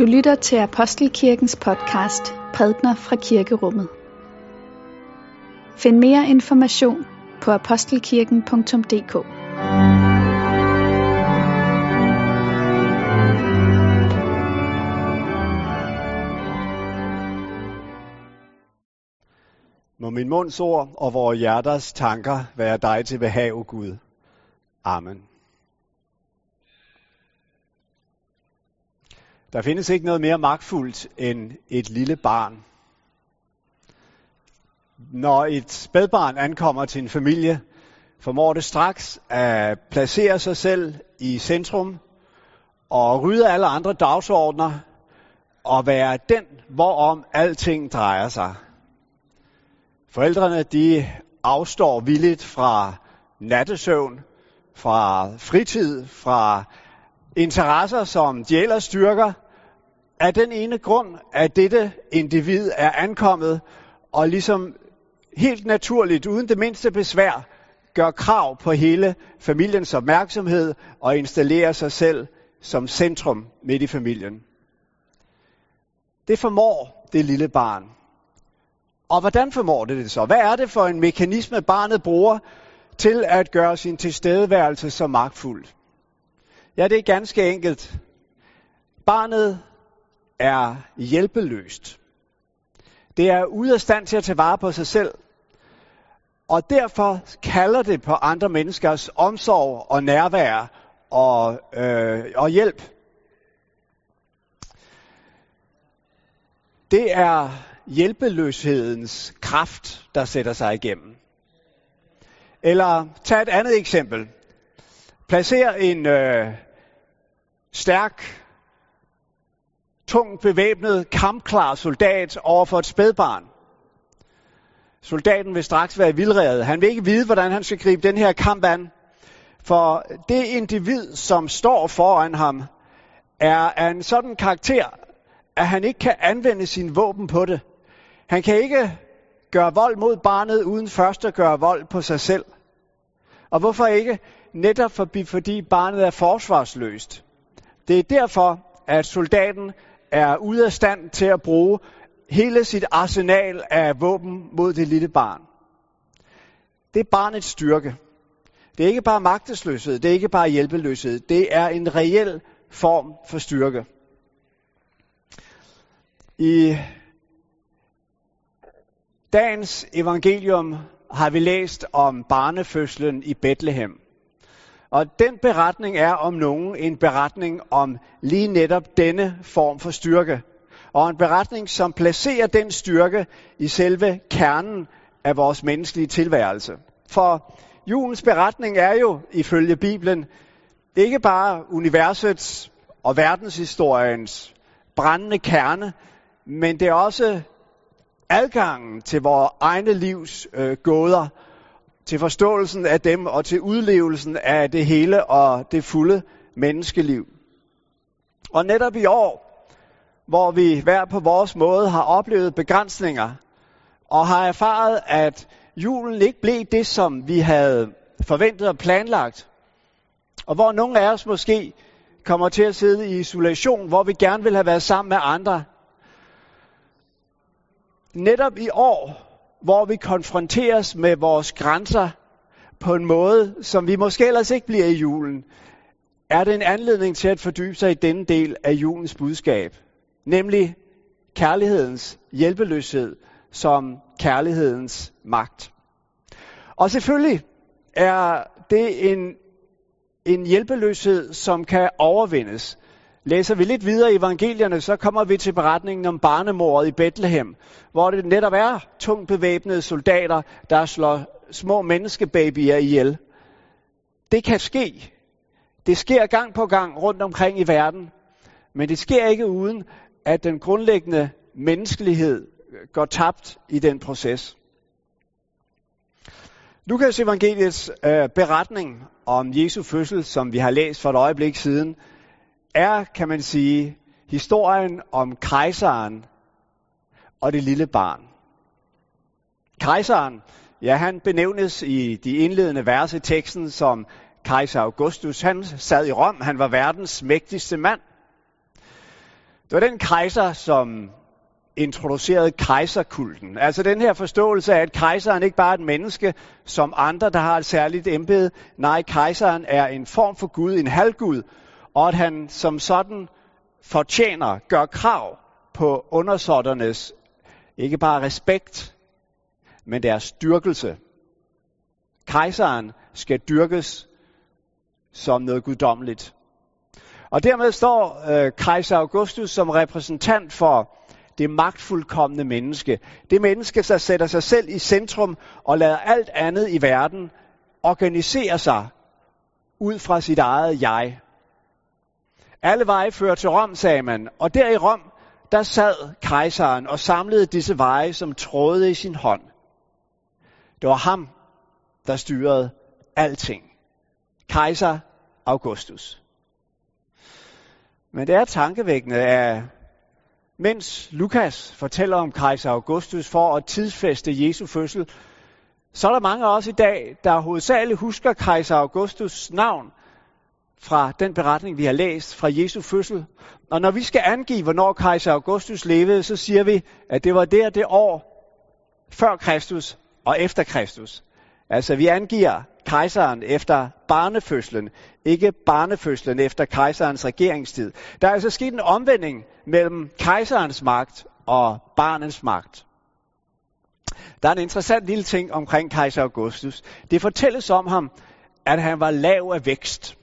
Du lytter til Apostelkirkens podcast Prædner fra Kirkerummet. Find mere information på apostelkirken.dk Må min munds ord og vores hjerters tanker være dig til behag, Gud. Amen. Der findes ikke noget mere magtfuldt end et lille barn. Når et spædbarn ankommer til en familie, formår det straks at placere sig selv i centrum og rydde alle andre dagsordner og være den, hvorom alting drejer sig. Forældrene de afstår villigt fra nattesøvn, fra fritid, fra interesser, som de ellers styrker, af den ene grund, at dette individ er ankommet og ligesom helt naturligt, uden det mindste besvær, gør krav på hele familiens opmærksomhed og installerer sig selv som centrum midt i familien. Det formår det lille barn. Og hvordan formår det det så? Hvad er det for en mekanisme, barnet bruger til at gøre sin tilstedeværelse så magtfuld? Ja, det er ganske enkelt. Barnet er hjælpeløst. Det er ude af stand til at tage vare på sig selv. Og derfor kalder det på andre menneskers omsorg og nærvær og, øh, og hjælp. Det er hjælpeløshedens kraft, der sætter sig igennem. Eller tag et andet eksempel. Placer en øh, stærk, tungt bevæbnet, kampklar soldat over for et spædbarn. Soldaten vil straks være vildredet. Han vil ikke vide, hvordan han skal gribe den her kamp an. For det individ, som står foran ham, er af en sådan karakter, at han ikke kan anvende sin våben på det. Han kan ikke gøre vold mod barnet, uden først at gøre vold på sig selv. Og hvorfor ikke? Netop fordi barnet er forsvarsløst. Det er derfor, at soldaten er ude af stand til at bruge hele sit arsenal af våben mod det lille barn. Det er barnets styrke. Det er ikke bare magtesløshed, det er ikke bare hjælpeløshed, det er en reel form for styrke. I dagens evangelium har vi læst om barnefødslen i Bethlehem. Og den beretning er om nogen en beretning om lige netop denne form for styrke. Og en beretning, som placerer den styrke i selve kernen af vores menneskelige tilværelse. For julens beretning er jo, ifølge Bibelen, ikke bare universets og verdenshistoriens brændende kerne, men det er også adgangen til vores egne livs øh, gåder til forståelsen af dem og til udlevelsen af det hele og det fulde menneskeliv. Og netop i år, hvor vi hver på vores måde har oplevet begrænsninger og har erfaret, at julen ikke blev det, som vi havde forventet og planlagt, og hvor nogle af os måske kommer til at sidde i isolation, hvor vi gerne vil have været sammen med andre. Netop i år hvor vi konfronteres med vores grænser på en måde, som vi måske ellers ikke bliver i julen, er det en anledning til at fordybe sig i denne del af julens budskab, nemlig kærlighedens hjælpeløshed som kærlighedens magt. Og selvfølgelig er det en, en hjælpeløshed, som kan overvindes. Læser vi lidt videre i evangelierne, så kommer vi til beretningen om barnemordet i Bethlehem, hvor det netop er tungt bevæbnede soldater, der slår små menneskebabyer ihjel. Det kan ske. Det sker gang på gang rundt omkring i verden. Men det sker ikke uden, at den grundlæggende menneskelighed går tabt i den proces. Lukas evangeliets øh, beretning om Jesu fødsel, som vi har læst for et øjeblik siden, er, kan man sige, historien om kejseren og det lille barn. Kejseren, ja, han benævnes i de indledende vers i teksten som kejser Augustus. Han sad i Rom, han var verdens mægtigste mand. Det var den kejser, som introducerede kejserkulten. Altså den her forståelse af, at kejseren ikke bare er et menneske som andre, der har et særligt embede. Nej, kejseren er en form for Gud, en halvgud, og at han som sådan fortjener, gør krav på undersåtternes ikke bare respekt, men deres styrkelse. Kejseren skal dyrkes som noget guddommeligt. Og dermed står øh, kejser Augustus som repræsentant for det magtfuldkommende menneske. Det menneske, der sætter sig selv i centrum og lader alt andet i verden organisere sig ud fra sit eget jeg. Alle veje fører til Rom, sagde man, og der i Rom, der sad kejseren og samlede disse veje som tråde i sin hånd. Det var ham, der styrede alting. Kejser Augustus. Men det er tankevækkende, at mens Lukas fortæller om kejser Augustus for at tidsfeste Jesu fødsel, så er der mange af os i dag, der hovedsageligt husker kejser Augustus navn fra den beretning, vi har læst fra Jesu fødsel. Og når vi skal angive, hvornår kejser Augustus levede, så siger vi, at det var der det år før Kristus og efter Kristus. Altså vi angiver kejseren efter barnefødslen, ikke barnefødslen efter kejserens regeringstid. Der er altså sket en omvending mellem kejserens magt og barnens magt. Der er en interessant lille ting omkring kejser Augustus. Det fortælles om ham, at han var lav af vækst.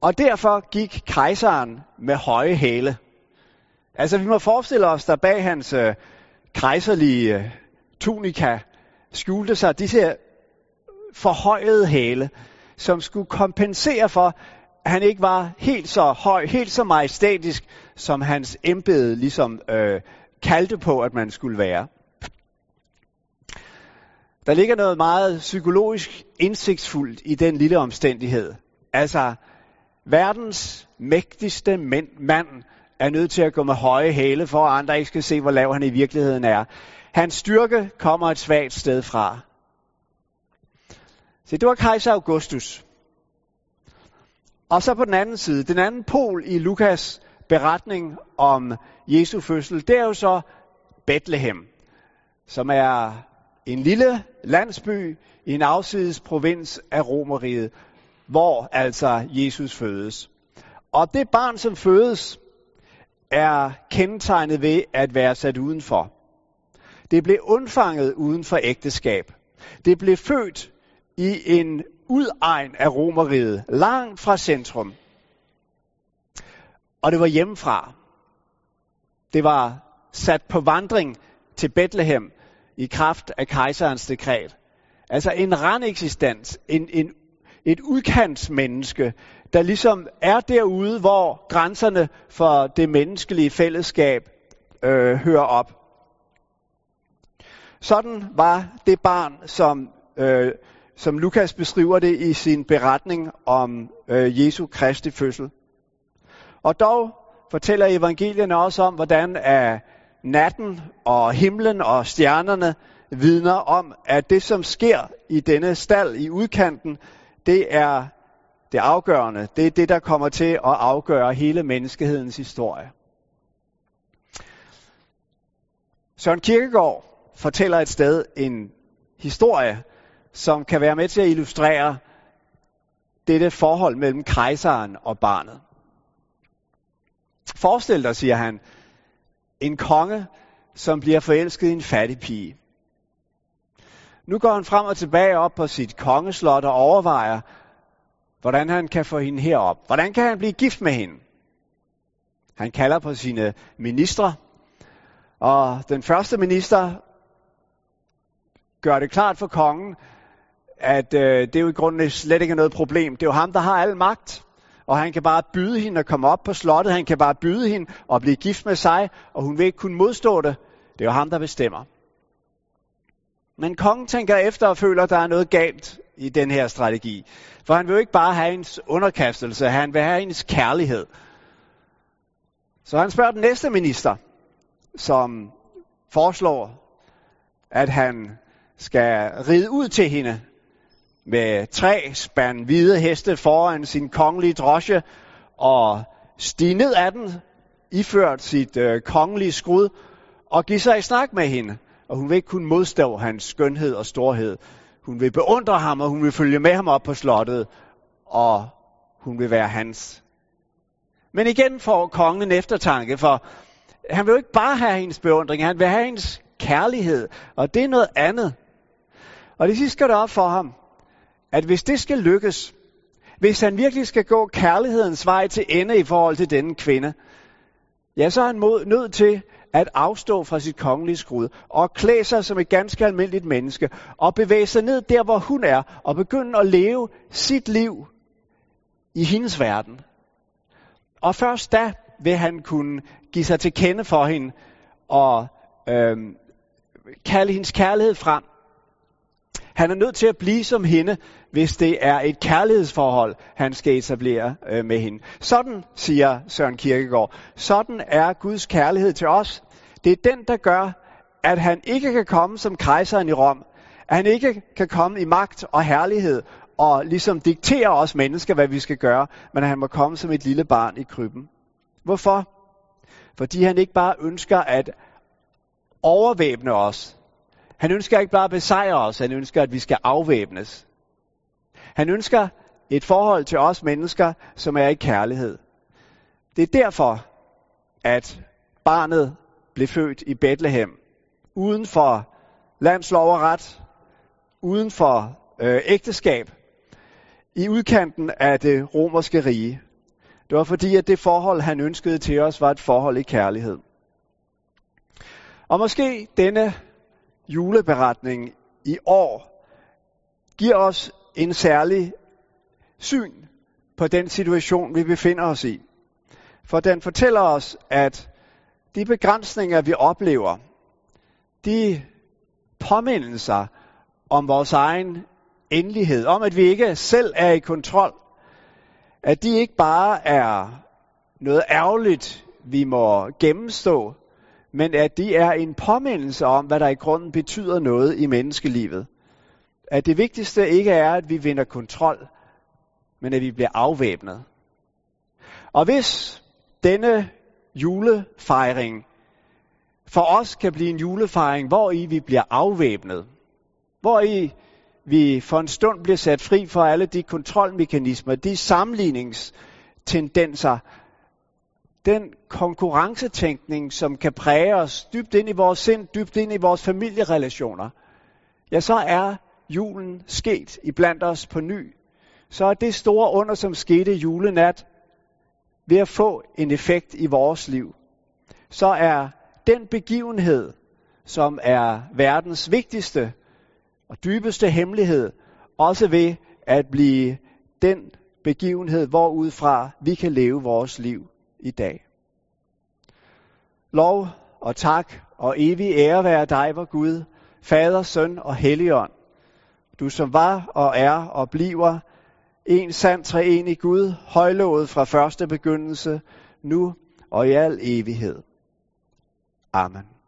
Og derfor gik kejseren med høje hæle. Altså vi må forestille os, der bag hans øh, kejserlige øh, tunika skjulte sig disse forhøjede hæle, som skulle kompensere for, at han ikke var helt så høj, helt så majestætisk, som hans embede ligesom øh, kaldte på, at man skulle være. Der ligger noget meget psykologisk indsigtsfuldt i den lille omstændighed. Altså, verdens mægtigste mænd, mand er nødt til at gå med høje hæle, for at andre ikke skal se, hvor lav han i virkeligheden er. Hans styrke kommer et svagt sted fra. Se, det var kejser Augustus. Og så på den anden side, den anden pol i Lukas beretning om Jesu fødsel, det er jo så Bethlehem, som er en lille landsby i en afsides provins af Romeriet, hvor altså Jesus fødes. Og det barn, som fødes, er kendetegnet ved at være sat udenfor. Det blev undfanget uden for ægteskab. Det blev født i en udegn af Romeriet, langt fra centrum. Og det var hjemmefra. Det var sat på vandring til Bethlehem i kraft af kejserens dekret. Altså en randeksistens, en, en, et udkantsmenneske, der ligesom er derude, hvor grænserne for det menneskelige fællesskab øh, hører op. Sådan var det barn, som øh, som Lukas beskriver det i sin beretning om øh, Jesu Kristi fødsel. Og dog fortæller evangelierne også om, hvordan at natten og himlen og stjernerne vidner om, at det, som sker i denne stald i udkanten, det er det afgørende. Det er det, der kommer til at afgøre hele menneskehedens historie. Søren Kierkegaard fortæller et sted en historie som kan være med til at illustrere dette forhold mellem kejseren og barnet. Forestil dig, siger han, en konge, som bliver forelsket i en fattig pige. Nu går han frem og tilbage op på sit kongeslot og overvejer, hvordan han kan få hende herop. Hvordan kan han blive gift med hende? Han kalder på sine ministre, og den første minister gør det klart for kongen, at øh, det jo i grunden slet ikke er noget problem. Det er jo ham, der har al magt. Og han kan bare byde hende at komme op på slottet. Han kan bare byde hende at blive gift med sig, og hun vil ikke kunne modstå det. Det er jo ham, der bestemmer. Men kongen tænker efter og føler, at der er noget galt i den her strategi. For han vil jo ikke bare have hendes underkastelse, han vil have hendes kærlighed. Så han spørger den næste minister, som foreslår, at han skal ride ud til hende med tre spand hvide heste foran sin kongelige drosje og stige ned af den iført sit øh, kongelige skrud og give sig i snak med hende. Og hun vil ikke kunne modstå hans skønhed og storhed. Hun vil beundre ham, og hun vil følge med ham op på slottet, og hun vil være hans. Men igen får kongen en eftertanke, for han vil jo ikke bare have hendes beundring, han vil have hendes kærlighed, og det er noget andet. Og det sidste skal det op for ham, at hvis det skal lykkes, hvis han virkelig skal gå kærlighedens vej til ende i forhold til denne kvinde, ja, så er han mod, nødt til at afstå fra sit kongelige skrud og klæde sig som et ganske almindeligt menneske og bevæge sig ned der, hvor hun er og begynde at leve sit liv i hendes verden. Og først da vil han kunne give sig til kende for hende og øhm, kalde hendes kærlighed frem. Han er nødt til at blive som hende, hvis det er et kærlighedsforhold, han skal etablere øh, med hende. Sådan, siger Søren Kierkegaard, sådan er Guds kærlighed til os. Det er den, der gør, at han ikke kan komme som kejseren i Rom. At han ikke kan komme i magt og herlighed og ligesom diktere os mennesker, hvad vi skal gøre, men at han må komme som et lille barn i krybben. Hvorfor? Fordi han ikke bare ønsker at overvæbne os. Han ønsker ikke bare at besejre os, han ønsker, at vi skal afvæbnes. Han ønsker et forhold til os mennesker, som er i kærlighed. Det er derfor, at barnet blev født i Bethlehem, uden for landslov og ret, uden for øh, ægteskab, i udkanten af det romerske rige. Det var fordi, at det forhold, han ønskede til os, var et forhold i kærlighed. Og måske denne juleberetning i år giver os en særlig syn på den situation, vi befinder os i. For den fortæller os, at de begrænsninger, vi oplever, de påmindelser om vores egen endelighed, om at vi ikke selv er i kontrol, at de ikke bare er noget ærgerligt, vi må gennemstå, men at de er en påmindelse om, hvad der i grunden betyder noget i menneskelivet. At det vigtigste ikke er, at vi vinder kontrol, men at vi bliver afvæbnet. Og hvis denne julefejring for os kan blive en julefejring, hvor i vi bliver afvæbnet, hvor i vi for en stund bliver sat fri for alle de kontrolmekanismer, de sammenligningstendenser, den konkurrencetænkning, som kan præge os dybt ind i vores sind, dybt ind i vores familierelationer, ja, så er julen sket i blandt os på ny. Så er det store under, som skete julenat, ved at få en effekt i vores liv. Så er den begivenhed, som er verdens vigtigste og dybeste hemmelighed, også ved at blive den begivenhed, hvorudfra vi kan leve vores liv i dag. Lov og tak og evig ære være dig, vor Gud, Fader, Søn og Helligånd. Du som var og er og bliver en sand treenig Gud, højlovet fra første begyndelse, nu og i al evighed. Amen.